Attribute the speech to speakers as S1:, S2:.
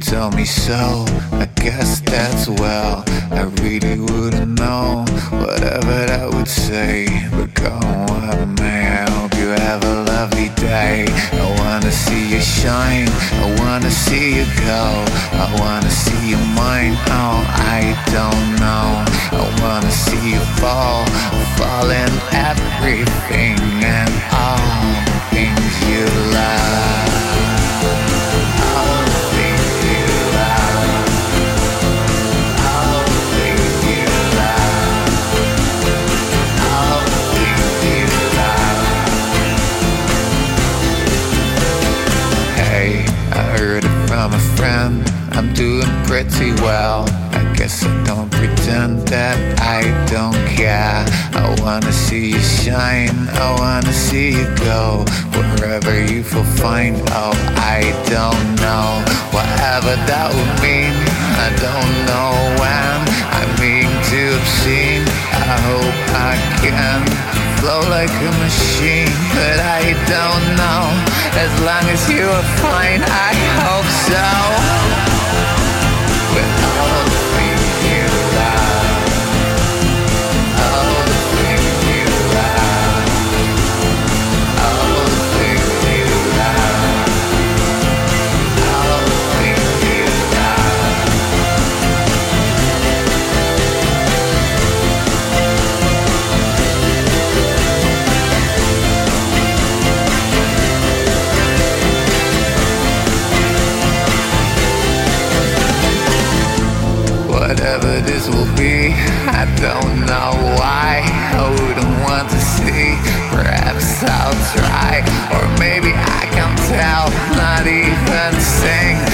S1: tell me so. I guess that's well. I really wouldn't know whatever that would say. But go what may. I hope you have a lovely day. I wanna see you shine. I wanna see you go. I wanna see you mine. Oh, I don't know. I wanna see you fall, fall in everything and all the things you love. Friend. I'm doing pretty well. I guess I don't pretend that I don't care. I wanna see you shine. I wanna see you go wherever you feel fine. Oh, I don't know whatever that would mean. I don't know when I'm being too obscene. I hope I can flow like a machine, but I don't know. As long as you are fine, I hope so. Whatever this will be, I don't know why. I wouldn't want to see. Perhaps I'll try, or maybe I can tell. Not even saying.